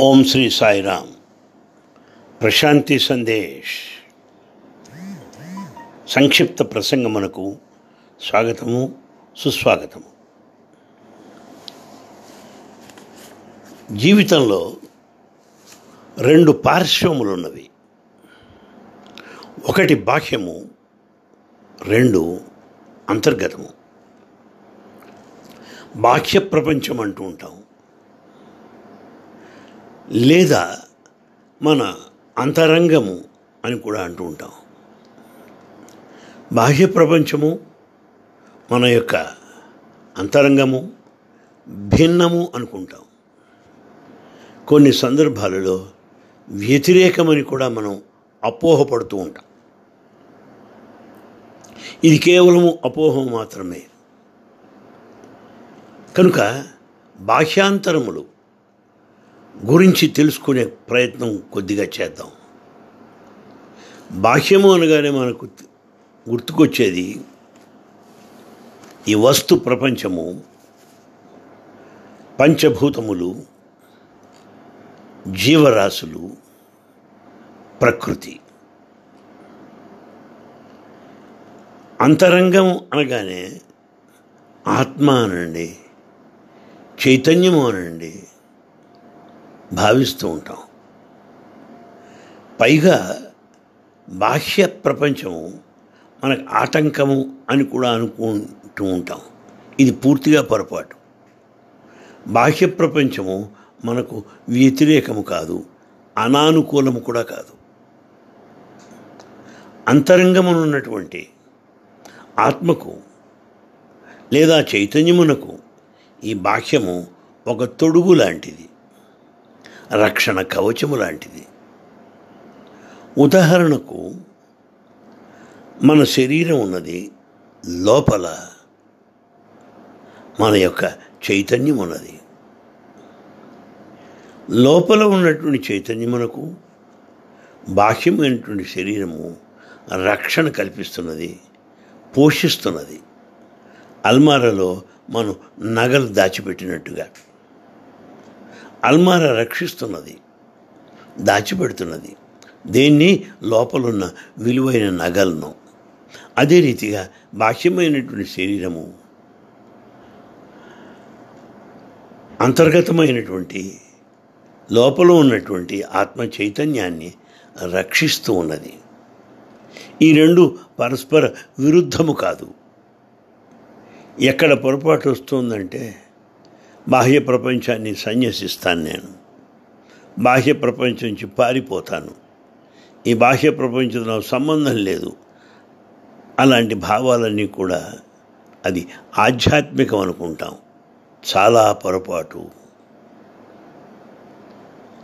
ఓం శ్రీ సాయిరామ్. ప్రశాంతి సందేశ్. సంక్షిప్త ప్రసంగమునకు స్వాగతము సుస్వాగతము. జీవితంలో రెండు పార్శ్వములున్నవి ఒకటి బాహ్యము రెండు అంతర్గతము. బాహ్య ప్రపంచం అంటూ ఉంటాం లేదా మన అంతరంగము అని కూడా అంటూ ఉంటాం. బాహ్య ప్రపంచము మన యొక్క అంతరంగము భిన్నము అనుకుంటాం. కొన్ని సందర్భాలలో వ్యతిరేకమని కూడా మనం అపోహపడుతూ ఉంటాం. ఇది కేవలము అపోహం మాత్రమే. కనుక బాహ్యాంతరములు గురించి తెలుసుకునే ప్రయత్నం కొద్దిగా చేద్దాం. బాహ్యము అనగానే మనకు గుర్తుకొచ్చేది ఈ వస్తు ప్రపంచము పంచభూతములు జీవరాశులు ప్రకృతి. అంతరంగం అనగానే ఆత్మ అనండి చైతన్యము అనండి భావిస్తూ ఉంటాం. పైగా బాహ్య ప్రపంచము మనకు ఆటంకము అని కూడా అనుకుంటూ ఉంటాం. ఇది పూర్తిగా పొరపాటు. బాహ్య ప్రపంచము మనకు వ్యతిరేకము కాదు అనానుకూలము కూడా కాదు. అంతరంగమునున్నటువంటి ఆత్మకు లేదా చైతన్యమునకు ఈ బాహ్యము ఒక తొడుగు లాంటిది. రక్షణ కవచము లాంటిది. ఉదాహరణకు మన శరీరం ఉన్నది లోపల మన యొక్క చైతన్యం ఉన్నది. లోపల ఉన్నటువంటి చైతన్యమునకు బాహ్యమైనటువంటి శరీరము రక్షణ కల్పిస్తున్నది పోషిస్తున్నది. అల్మారాలో మనం నగలు దాచిపెట్టినట్టుగా. అల్మార రక్షిస్తున్నది దాచిపెడుతున్నది. దేన్ని? లోపలున్న విలువైన నగలను. అదే రీతిగా బాహ్యమైనటువంటి శరీరము అంతర్గతమైనటువంటి లోపల ఉన్నటువంటి ఆత్మ చైతన్యాన్ని రక్షిస్తూ ఉన్నది. ఈ రెండు పరస్పర విరుద్ధము కాదు. ఎక్కడ పొరపాటు వస్తుందంటే బాహ్య ప్రపంచాన్ని సన్యసిస్తాను నేను. బాహ్య ప్రపంచం నుంచి పారిపోతాను. ఈ బాహ్య ప్రపంచంతో సంబంధం లేదు. అలాంటి భావాలన్నీ కూడా అది ఆధ్యాత్మికం అనుకుంటాం. చాలా పొరపాటు.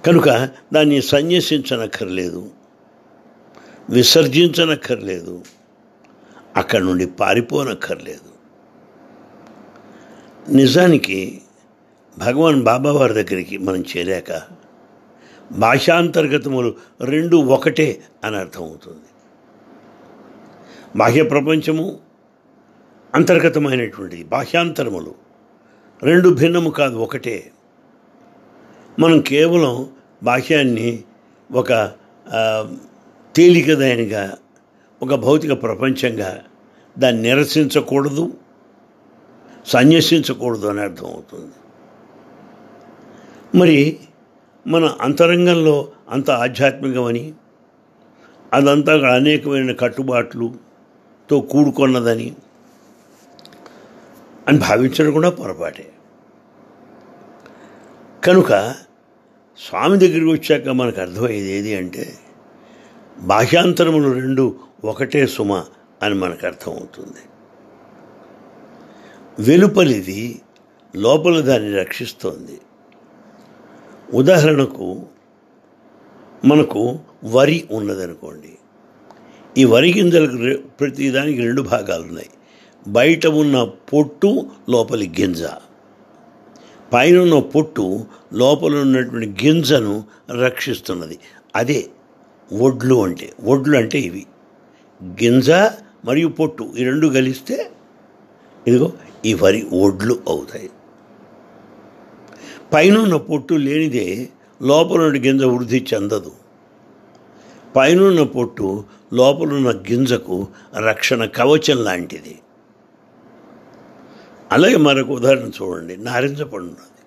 కనుక దాన్ని సన్యసించనక్కర్లేదు. విసర్జించనక్కర్లేదు. అక్కడి నుండి పారిపోనక్కర్లేదు. నిజానికి భగవాన్ బాబావారి దగ్గరికి మనం చేరాక భాషాంతర్గతములు రెండు ఒకటే అని అర్థమవుతుంది. బాహ్య ప్రపంచము అంతర్గతమైనటువంటిది బాహ్యాంతరములు రెండు భిన్నము కాదు ఒకటే. మనం కేవలం బాహ్యాన్ని ఒక తేలికదైనగా ఒక భౌతిక ప్రపంచంగా దాన్ని నిరసించకూడదు సన్యసించకూడదు అని అర్థమవుతుంది. మరి మన అంతరంగంలో అంత ఆధ్యాత్మికమని అదంతా అనేకమైన కట్టుబాట్లుతో కూడుకున్నదని అని భావించడం కూడా పొరపాటే. కనుక స్వామి దగ్గరికి వచ్చాక మనకు అర్థమయ్యేది ఏది అంటే బాహ్యాంతరములు రెండు ఒకటే సుమ అని మనకు అర్థమవుతుంది వెలుపలిది లోపల దాన్ని రక్షిస్తోంది. ఉదాహరణకు మనకు వరి ఉన్నదనుకోండి. ఈ వరి గింజలకు ప్రతి దానికి రెండు భాగాలు ఉన్నాయి బయట ఉన్న పొట్టు లోపలి గింజ. పైన ఉన్న పొట్టు లోపల ఉన్నటువంటి గింజను రక్షిస్తున్నది. అదే ఒడ్లు అంటే ఒడ్లు అంటే ఇవి. గింజ మరియు పొట్టు ఈ రెండు కలిస్తే ఇదిగో ఈ వరి ఒడ్లు అవుతాయి. పైన ఉన్న పొట్టు లేనిదే లోపల గింజ వృద్ధి చెందదు. పైనున్న పొట్టు లోపలున్న గింజకు రక్షణ కవచం లాంటిది. అలాగే మరొక ఉదాహరణ చూడండి. నారింజ పండు ఉన్నది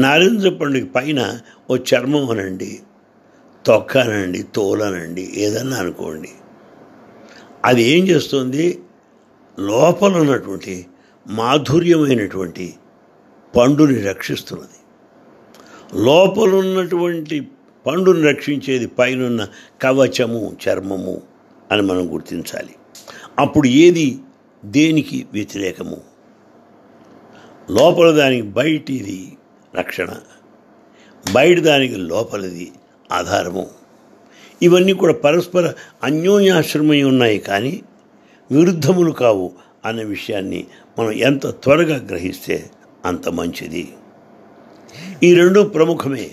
నారింజ పండుగ పైన ఓ చర్మం అనండి తొక్క అనండి తోలనండి ఏదన్నా అనుకోండి. అది ఏం చేస్తుంది? లోపల ఉన్నటువంటి మాధుర్యమైనటువంటి పండుని రక్షిస్తున్నది. లోపలున్నటువంటి పండును పండుని రక్షించేది పైనున్న కవచము చర్మము అని మనం గుర్తించాలి. అప్పుడు ఏది దేనికి వ్యతిరేకము? లోపల దానికి బయటిది రక్షణ. బయట దానికి లోపలిది ఆధారము. ఇవన్నీ కూడా పరస్పర అన్యోన్యాశ్రమై ఉన్నాయి కానీ విరుద్ధములు కావు అన్న విషయాన్ని మనం ఎంత త్వరగా గ్రహిస్తే అంత మంచిది. ఈ రెండు ప్రముఖమే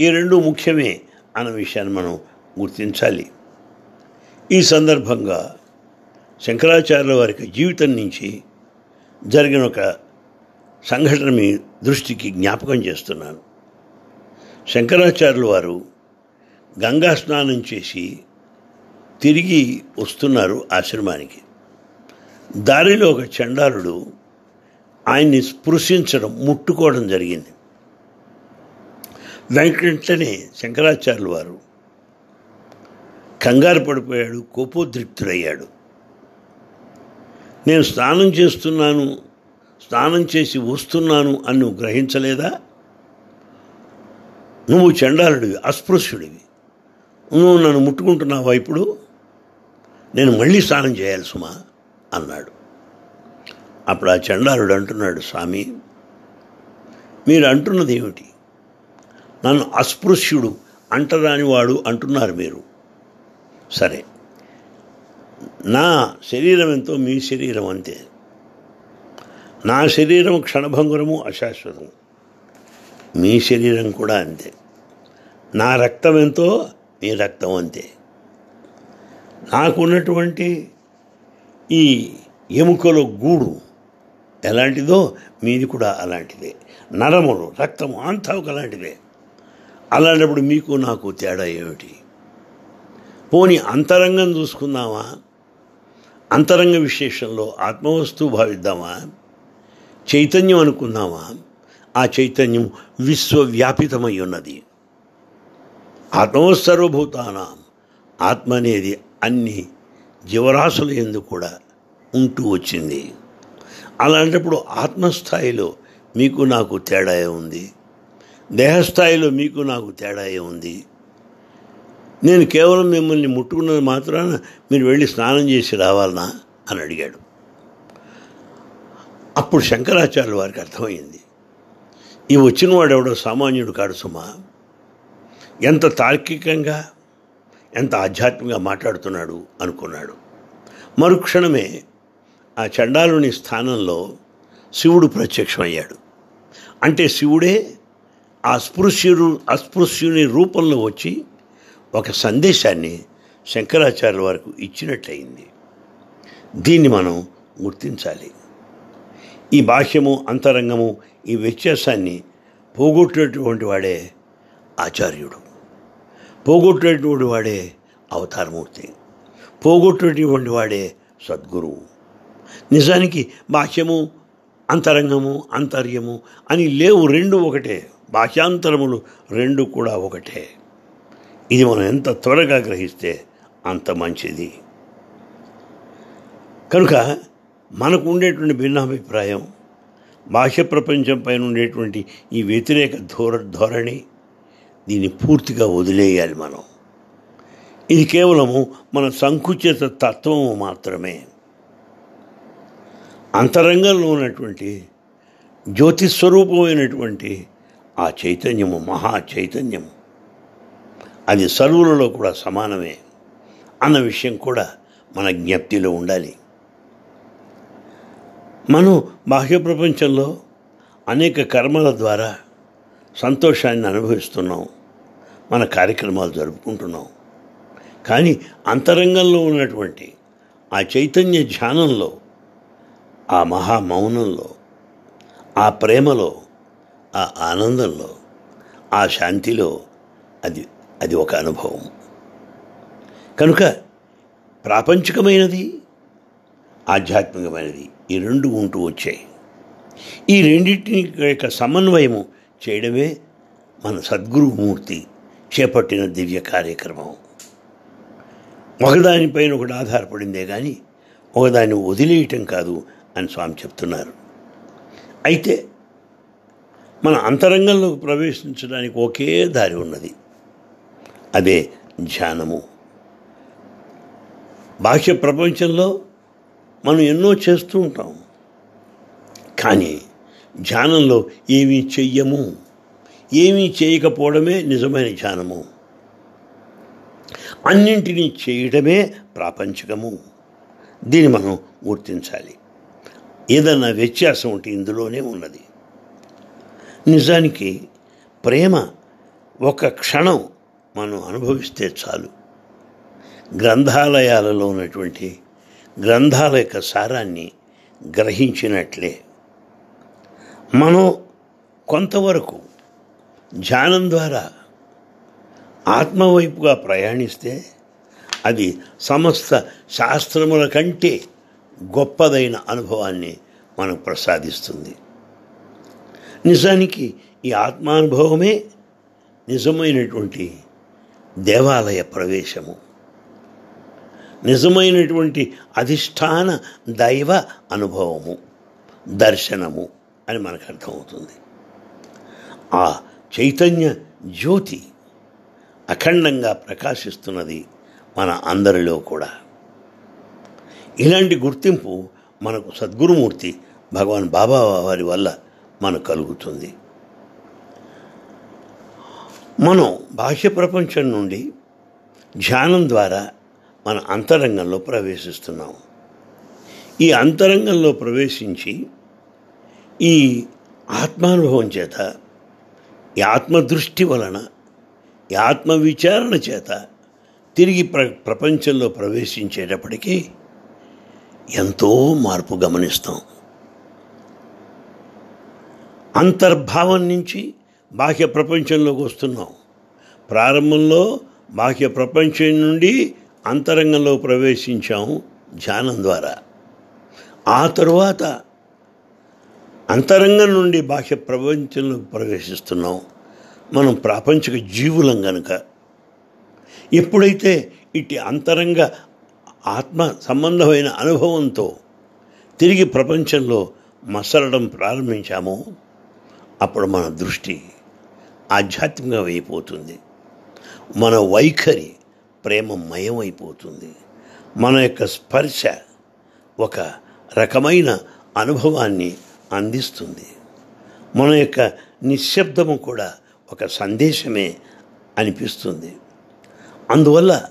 ఈ రెండు ముఖ్యమే అన్న విషయాన్ని మనం గుర్తించాలి. ఈ సందర్భంగా శంకరాచార్యుల వారికి జీవితం నుంచి జరిగిన ఒక సంఘటన మీ దృష్టికి జ్ఞాపకం చేస్తున్నాను. శంకరాచార్యుల వారు గంగా స్నానం చేసి తిరిగి వస్తున్నారు ఆశ్రమానికి. దారిలో ఒక చండాలుడు ఆయన్ని స్పృశించడం ముట్టుకోవడం జరిగింది. వెంటనే శంకరాచార్యులు వారు కంగారు పడిపోయాడు కోపోద్రిక్తుడయ్యాడు నేను స్నానం చేస్తున్నాను స్నానం చేసి వస్తున్నాను అని నువ్వు గ్రహించలేదా? నువ్వు చండాలుడివి అస్పృశ్యుడివి. నువ్వు నన్ను ముట్టుకుంటున్నావా ఇప్పుడు? నేను మళ్ళీ స్నానం చేయాలి సుమా అన్నాడు. అప్పుడు ఆ చండాలుడు అంటున్నాడు స్వామి మీరు అంటున్నది ఏమిటి? నన్ను అస్పృశ్యుడు అంటరాని వాడు అంటున్నారు మీరు. సరే. నా శరీరం ఎంతో మీ శరీరం అంతే. నా శరీరం క్షణభంగురము అశాశ్వతము మీ శరీరం కూడా అంతే. నా రక్తం ఎంతో మీ రక్తం అంతే. నాకున్నటువంటి ఈ ఎముకల గూడు ఎలాంటిదో మీది కూడా అలాంటిదే. నరములు రక్తము అంతా ఒకలాంటిదే. అలాంటిదే అలాంటప్పుడు మీకు నాకు తేడా ఏమిటి? పోని అంతరంగం చూసుకుందామా? అంతరంగ విశేషంలో ఆత్మవస్తువు భావిద్దామా? చైతన్యం అనుకుందామా? ఆ చైతన్యం విశ్వవ్యాపితమై ఉన్నది ఆత్మవసర్వభూతానం ఆత్మ అనేది అన్ని జీవరాశుల ఎందు కూడా ఉంటూ వచ్చింది. అలాంటప్పుడు ఆత్మస్థాయిలో మీకు నాకు తేడా ఉంది దేహస్థాయిలో మీకు నాకు తేడా ఏముంది? నేను కేవలం మిమ్మల్ని ముట్టుకున్నది మాత్రాన మీరు వెళ్ళి స్నానం చేసి రావాలనా? అని అడిగాడు. అప్పుడు శంకరాచార్యుల వారికి అర్థమైంది. ఈ వచ్చినవాడు ఎవడో సామాన్యుడు కాడు సుమా. ఎంత తార్కికంగా ఎంత ఆధ్యాత్మికంగా మాట్లాడుతున్నాడు అనుకున్నాడు. మరుక్షణమే ఆ చండాలుని స్థానంలో శివుడు ప్రత్యక్షమయ్యాడు. అంటే శివుడే ఆ అస్పృశ్యుడు అస్పృశ్యుని రూపంలో వచ్చి ఒక సందేశాన్ని శంకరాచార్యుల వారికి ఇచ్చినట్లయింది. దీన్ని మనం గుర్తించాలి. ఈ బాహ్యము అంతరంగము ఈ వ్యత్యాసాన్ని పోగొట్టేటువంటి వాడే ఆచార్యుడు. పోగొట్టేటువంటి వాడే అవతారమూర్తి. పోగొట్టేటువంటి వాడే సద్గురువు. నిజానికి బాహ్యము అంతరంగము అంతర్యము అని లేవు రెండు ఒకటే. బాహ్యాంతరములు రెండు కూడా ఒకటే. ఇది మనం ఎంత త్వరగా గ్రహిస్తే అంత మంచిది. కనుక మనకు ఉండేటువంటి భిన్నాభిప్రాయం బాహ్య ప్రపంచం పైన ఉండేటువంటి ఈ వ్యతిరేక ధోర ధోరణి దీన్ని పూర్తిగా వదిలేయాలి మనం. ఇది కేవలము మన సంకుచిత తత్వము మాత్రమే. అంతరంగంలో ఉన్నటువంటి జ్యోతిస్వరూపమైనటువంటి ఆ చైతన్యము మహా చైతన్యము. అది సర్వులలో కూడా సమానమే అన్న విషయం కూడా మన జ్ఞప్తిలో ఉండాలి. మనం బాహ్య ప్రపంచంలో అనేక కర్మల ద్వారా సంతోషాన్ని అనుభవిస్తున్నాం. మన కార్యక్రమాలు జరుపుకుంటున్నాం. కానీ అంతరంగంలో ఉన్నటువంటి ఆ చైతన్య ధ్యానంలో ఆ మహా మౌనంలో ఆ ప్రేమలో ఆ ఆనందంలో ఆ శాంతిలో అది అది ఒక అనుభవం. కనుక ప్రాపంచికమైనది ఆధ్యాత్మికమైనది ఈ రెండు ఉంటూ వచ్చాయి. ఈ రెండింటిని యొక్క సమన్వయము చేయడమే మన సద్గురుమూర్తి చేపట్టిన దివ్య కార్యక్రమం. ఒకదానిపైన ఒకటి ఆధారపడిందే కానీ ఒకదాన్ని వదిలేయటం కాదు అని స్వామి చెప్తున్నారు. అయితే మన అంతరంగంలోకి ప్రవేశించడానికి ఒకే దారి ఉన్నది. అదే ధ్యానము. బాహ్య ప్రపంచంలో మనం ఎన్నో చేస్తూ ఉంటాం. కానీ ధ్యానంలో ఏమీ చెయ్యము. ఏమీ చేయకపోవడమే నిజమైన ధ్యానము. అన్నింటినీ చేయడమే ప్రాపంచికము. దీన్ని మనం గుర్తించాలి. ఏదన్నా వ్యత్యాసం ఉంటే ఇందులోనే ఉన్నది. నిజానికి ప్రేమ ఒక క్షణం మనం అనుభవిస్తే చాలు. గ్రంథాలయాలలో ఉన్నటువంటి గ్రంథాల యొక్క సారాన్ని గ్రహించినట్లే. మనం కొంతవరకు ధ్యానం ద్వారా ఆత్మవైపుగా ప్రయాణిస్తే అది సమస్త శాస్త్రముల కంటే గొప్పదైన అనుభవాన్ని మనకు ప్రసాదిస్తుంది. నిజానికి ఈ ఆత్మానుభవమే నిజమైనటువంటి దేవాలయ ప్రవేశము. నిజమైనటువంటి అధిష్టాన దైవ అనుభవము దర్శనము అని మనకు అర్థమవుతుంది. ఆ చైతన్య జ్యోతి అఖండంగా ప్రకాశిస్తున్నది మన అందరిలో కూడా. ఇలాంటి గుర్తింపు మనకు సద్గురుమూర్తి భగవాన్ బాబా వారి వల్ల మనకు కలుగుతుంది. మనం బాహ్య ప్రపంచం నుండి ధ్యానం ద్వారా మన అంతరంగంలో ప్రవేశిస్తున్నాం ఈ అంతరంగంలో ప్రవేశించి ఈ ఆత్మానుభవం చేత ఈ ఆత్మదృష్టి వలన ఈ ఆత్మ విచారణ చేత తిరిగి ప్ర ప్రపంచంలో ప్రవేశించేటప్పటికీ ఎంతో మార్పు గమనిస్తాం. అంతర్భావం నుంచి బాహ్య ప్రపంచంలోకి వస్తున్నాం. ప్రారంభంలో బాహ్య ప్రపంచం నుండి అంతరంగంలో ప్రవేశించాము ధ్యానం ద్వారా. ఆ తరువాత అంతరంగం నుండి బాహ్య ప్రపంచంలోకి ప్రవేశిస్తున్నాం. మనం ప్రాపంచిక జీవులం గనుక. ఎప్పుడైతే ఇట్టి అంతరంగ ఆత్మ సంబంధమైన అనుభవంతో తిరిగి ప్రపంచంలో మసలడం ప్రారంభించామో అప్పుడు మన దృష్టి ఆధ్యాత్మికం అయిపోతుంది మన వైఖరి ప్రేమమయం అయిపోతుంది మన యొక్క స్పర్శ ఒక రకమైన అనుభవాన్ని అందిస్తుంది. మన యొక్క నిశ్శబ్దము కూడా ఒక సందేశమే అనిపిస్తుంది. అందువల్ల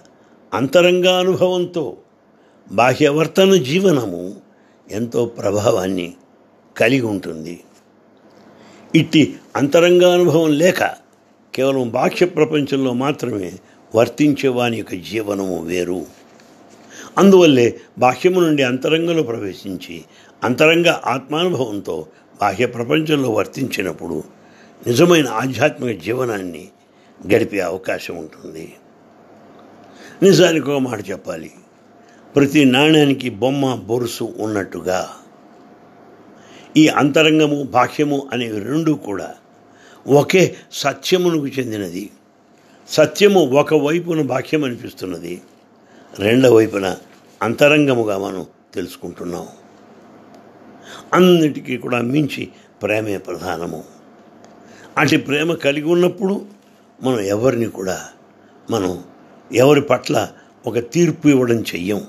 అంతరంగ అనుభవంతో బాహ్యవర్తన జీవనము ఎంతో ప్రభావాన్ని కలిగి ఉంటుంది. ఇట్టి అంతరంగానుభవం లేక కేవలం బాహ్య ప్రపంచంలో మాత్రమే వర్తించే వాని యొక్క జీవనము వేరు. అందువల్లే బాహ్యము నుండి అంతరంగంలో ప్రవేశించి అంతరంగ ఆత్మానుభవంతో బాహ్య ప్రపంచంలో వర్తించినప్పుడు నిజమైన ఆధ్యాత్మిక జీవనాన్ని గడిపే అవకాశం ఉంటుంది. నిజానికి ఒక మాట చెప్పాలి. ప్రతి నాణ్యానికి బొమ్మ బొరుసు ఉన్నట్టుగా ఈ అంతరంగము బాహ్యము అనేవి రెండు కూడా ఒకే సత్యమునకు చెందినది. సత్యము ఒకవైపున బాహ్యం అనిపిస్తున్నది. రెండవ వైపున అంతరంగముగా మనం తెలుసుకుంటున్నాం. అన్నిటికీ కూడా మించి ప్రేమే ప్రధానము. అటు ప్రేమ కలిగి ఉన్నప్పుడు మనం ఎవరిని కూడా మనం ఎవరి పట్ల ఒక తీర్పు ఇవ్వడం చెయ్యం.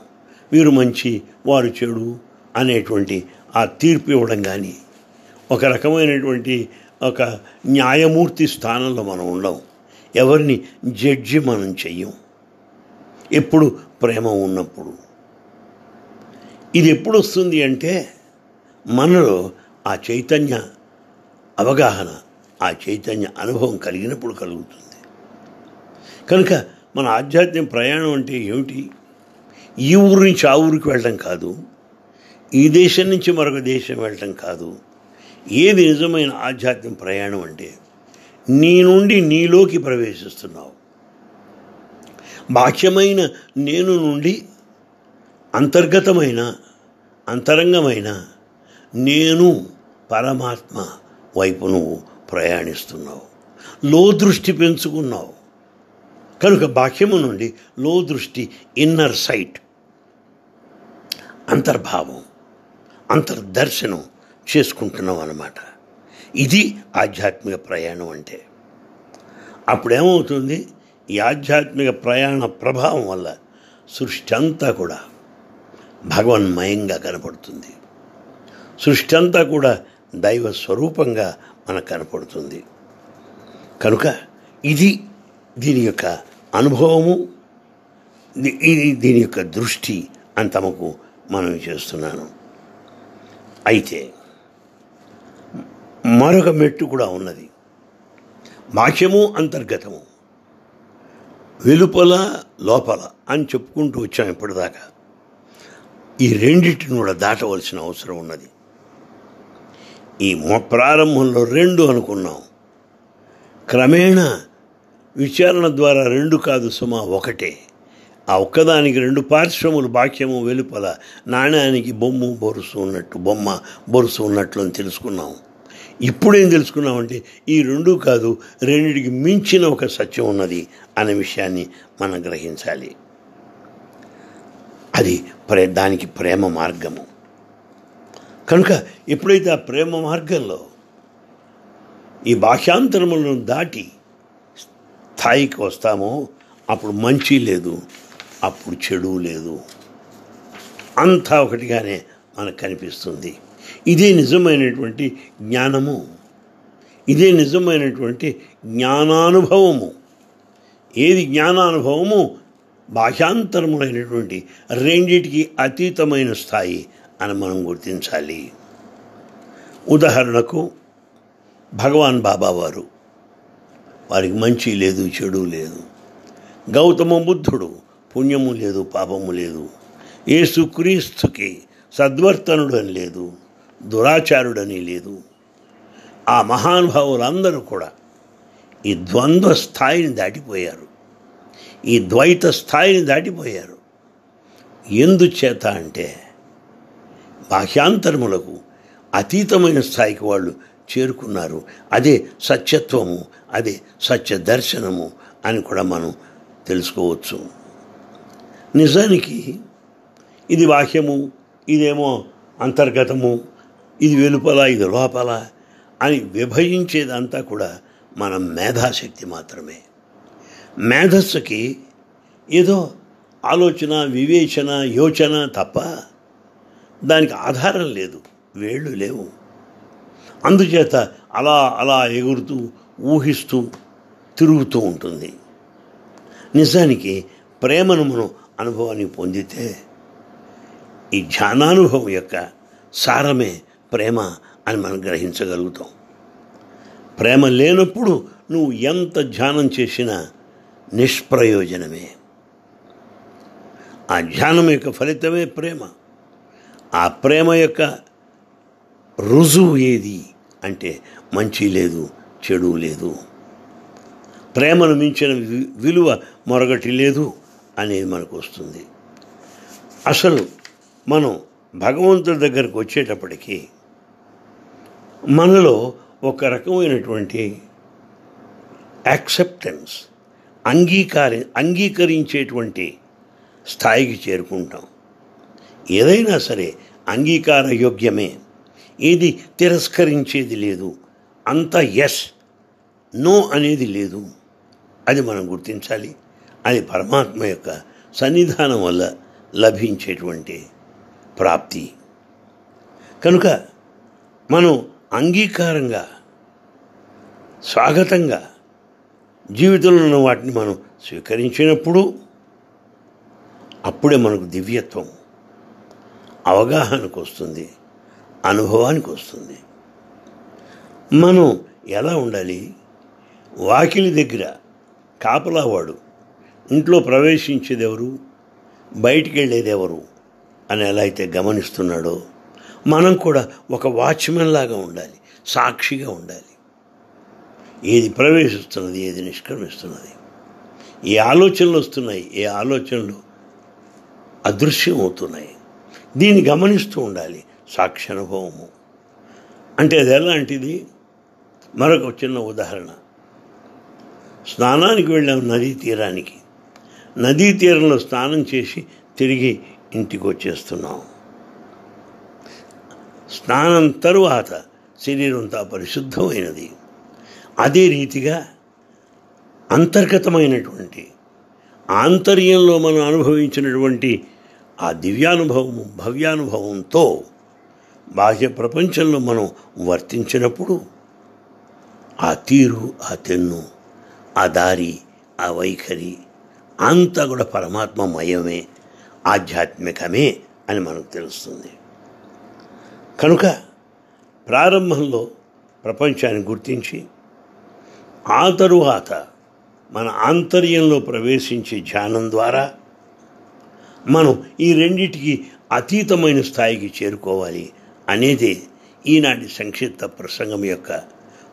వీరు మంచి వారు చెడు అనేటువంటి ఆ తీర్పు ఇవ్వడం కానీ ఒక రకమైనటువంటి ఒక న్యాయమూర్తి స్థానంలో మనం ఉండం. ఎవరిని జడ్జి మనం చెయ్యం. ఎప్పుడు ప్రేమ ఉన్నప్పుడు. ఇది ఎప్పుడు వస్తుంది అంటే మనలో ఆ చైతన్య అవగాహన ఆ చైతన్య అనుభవం కలిగినప్పుడు కలుగుతుంది. కనుక మన ఆధ్యాత్మిక ప్రయాణం అంటే ఏమిటి? ఈ ఊరు నుంచి ఆ ఊరికి వెళ్ళడం కాదు. ఈ దేశం నుంచి మరొక దేశం వెళ్ళటం కాదు. ఏది నిజమైన ఆధ్యాత్మిక ప్రయాణం అంటే నీ నుండి నీలోకి ప్రవేశిస్తున్నావు. బాహ్యమైన నేను నుండి అంతర్గతమైన అంతరంగమైన నేను పరమాత్మ వైపు నువ్వు ప్రయాణిస్తున్నావు. లో దృష్టి పెంచుకున్నావు. కనుక బాహ్యము నుండి లో దృష్టి ఇన్నర్ సైట్ అంతర్భావం. అంతర్దర్శనం చేసుకుంటున్నాం అన్నమాట. ఇది ఆధ్యాత్మిక ప్రయాణం అంటే. అప్పుడేమవుతుంది? ఈ ఆధ్యాత్మిక ప్రయాణ ప్రభావం వల్ల సృష్టి అంతా కూడా భగవన్మయంగా కనపడుతుంది. సృష్టి అంతా కూడా దైవ స్వరూపంగా మనకు కనపడుతుంది. కనుక ఇది దీని యొక్క అనుభవము ఇది దీని యొక్క దృష్టి అని తమకు మనం చేస్తున్నాను. అయితే మరొక మెట్టు కూడా ఉన్నది. బాహ్యము అంతర్గతము. వెలుపల లోపల అని చెప్పుకుంటూ వచ్చాం ఇప్పటిదాకా. ఈ రెండింటిని కూడా దాటవలసిన అవసరం ఉన్నది. ఈ మొ- ప్రారంభంలో రెండు అనుకున్నాం. క్రమేణా విచారణ ద్వారా రెండు కాదు సుమా ఒకటే. ఆ ఒక్కదానికి రెండు పార్శ్వములు బాక్యము వెలుపల నాణ్యానికి బొమ్ము బొరుసు ఉన్నట్టు బొమ్మ బొరుసు ఉన్నట్లు అని తెలుసుకున్నాం ఇప్పుడేం తెలుసుకున్నామంటే ఈ రెండు కాదు రెండిటికి మించిన ఒక సత్యం ఉన్నది అనే విషయాన్ని మనం గ్రహించాలి. అది ప్రే దానికి ప్రేమ మార్గము. కనుక ఎప్పుడైతే ఆ ప్రేమ మార్గంలో ఈ భాషాంతరములను దాటి స్థాయికి వస్తామో అప్పుడు మంచి లేదు. అప్పుడు చెడు లేదు. అంతా ఒకటిగానే మనకు కనిపిస్తుంది. ఇదే నిజమైనటువంటి జ్ఞానము. ఇదే నిజమైనటువంటి జ్ఞానానుభవము. ఏది జ్ఞానానుభవము? బాహ్యాంతరములైనటువంటి రెండిటికి అతీతమైన స్థాయి అని మనం గుర్తించాలి. ఉదాహరణకు భగవాన్ బాబా వారు వారికి మంచి లేదు చెడు లేదు. గౌతమ బుద్ధుడు పుణ్యము లేదు పాపము లేదు. ఏసుక్రీస్తుకి సద్వర్తనుడని లేదు దురాచారుడని లేదు. ఆ మహానుభావులందరూ కూడా ఈ ద్వంద్వ స్థాయిని దాటిపోయారు. ఈ ద్వైత స్థాయిని దాటిపోయారు. ఎందుచేత అంటే బాహ్యాంతరములకు అతీతమైన స్థాయికి వాళ్ళు చేరుకున్నారు. అదే సత్యత్వము అదే సత్య దర్శనము అని కూడా మనం తెలుసుకోవచ్చు. నిజానికి ఇది బాహ్యము ఇదేమో అంతర్గతము ఇది వెలుపల ఇది లోపల అని విభజించేదంతా కూడా మన మేధాశక్తి మాత్రమే. మేధస్సుకి ఏదో ఆలోచన వివేచన యోచన తప్ప దానికి ఆధారం లేదు వేళ్ళు లేవు. అందుచేత అలా అలా ఎగురుతూ ఊహిస్తూ తిరుగుతూ ఉంటుంది. నిజానికి ప్రేమను మనం అనుభవాన్ని పొందితే ఈ ధ్యానానుభవం యొక్క సారమే ప్రేమ అని మనం గ్రహించగలుగుతాం. ప్రేమ లేనప్పుడు నువ్వు ఎంత ధ్యానం చేసినా నిష్ప్రయోజనమే. ఆ ధ్యానం యొక్క ఫలితమే ప్రేమ. ఆ ప్రేమ యొక్క రుజువు ఏది అంటే మంచి లేదు చెడు లేదు. ప్రేమను మించిన విలువ మరొకటి లేదు. అనేది మనకు వస్తుంది. అసలు మనం భగవంతుడి దగ్గరకు వచ్చేటప్పటికి మనలో ఒక రకమైనటువంటి యాక్సెప్టెన్స్ అంగీకారి అంగీకరించేటువంటి స్థాయికి చేరుకుంటాం. ఏదైనా సరే అంగీకార యోగ్యమే. ఏది తిరస్కరించేది లేదు. అంత ఎస్ నో అనేది లేదు. అది మనం గుర్తించాలి. అది పరమాత్మ యొక్క సన్నిధానం వల్ల లభించేటువంటి ప్రాప్తి. కనుక మనం అంగీకారంగా స్వాగతంగా జీవితంలో ఉన్న వాటిని మనం స్వీకరించినప్పుడు అప్పుడే మనకు దివ్యత్వం అవగాహనకు వస్తుంది అనుభవానికి వస్తుంది. మనం ఎలా ఉండాలి? వాకిలి దగ్గర కాపలావాడు ఇంట్లో ప్రవేశించేదెవరు బయటికి వెళ్ళేదెవరు అని ఎలా అయితే గమనిస్తున్నాడో మనం కూడా ఒక వాచ్మెన్ లాగా ఉండాలి సాక్షిగా ఉండాలి. ఏది ప్రవేశిస్తున్నది ఏది నిష్క్రమిస్తున్నది? ఏ ఆలోచనలు వస్తున్నాయి? ఏ ఆలోచనలు అదృశ్యం అవుతున్నాయి? దీన్ని గమనిస్తూ ఉండాలి సాక్షానుభవము అంటే అది ఎలాంటిది? మరొక చిన్న ఉదాహరణ. స్నానానికి వెళ్ళాం నదీ తీరానికి. నదీ తీరంలో స్నానం చేసి తిరిగి ఇంటికి వచ్చేస్తున్నాం స్నానం తరువాత శరీరంతా పరిశుద్ధమైనది. అదే రీతిగా అంతర్గతమైనటువంటి ఆంతర్యంలో మనం అనుభవించినటువంటి ఆ దివ్యానుభవము భవ్యానుభవంతో బాహ్య ప్రపంచంలో మనం వర్తించినప్పుడు ఆ తీరు ఆ తెన్ను ఆ దారి ఆ వైఖరి అంతా కూడా పరమాత్మమయమే ఆధ్యాత్మికమే అని మనకు తెలుస్తుంది. కనుక ప్రారంభంలో ప్రపంచాన్ని గుర్తించి ఆ తరువాత మన ఆంతర్యంలో ప్రవేశించే ధ్యానం ద్వారా మనం ఈ రెండిటికి అతీతమైన స్థాయికి చేరుకోవాలి అనేది ఈనాటి సంక్షిప్త ప్రసంగం యొక్క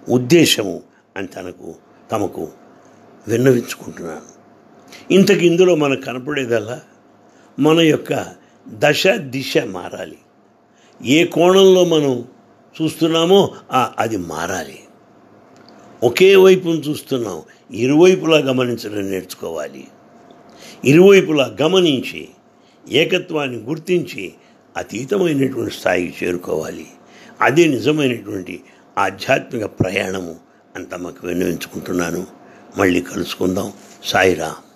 ఉద్దేశము అని తనకు తమకు విన్నవించుకుంటున్నాను. ఇంతకు ఇందులో మనకు కనపడేదల్లా మన యొక్క దశ దిశ మారాలి. ఏ కోణంలో మనం చూస్తున్నామో అది మారాలి. ఒకే వైపును చూస్తున్నాం. ఇరువైపులా గమనించడం నేర్చుకోవాలి. ఇరువైపులా గమనించి ఏకత్వాన్ని గుర్తించి అతీతమైనటువంటి స్థాయికి చేరుకోవాలి. అదే నిజమైనటువంటి ఆధ్యాత్మిక ప్రయాణము అంత మాకు విన్నవించుకుంటున్నాను. మళ్ళీ కలుసుకుందాం. సాయిరామ్.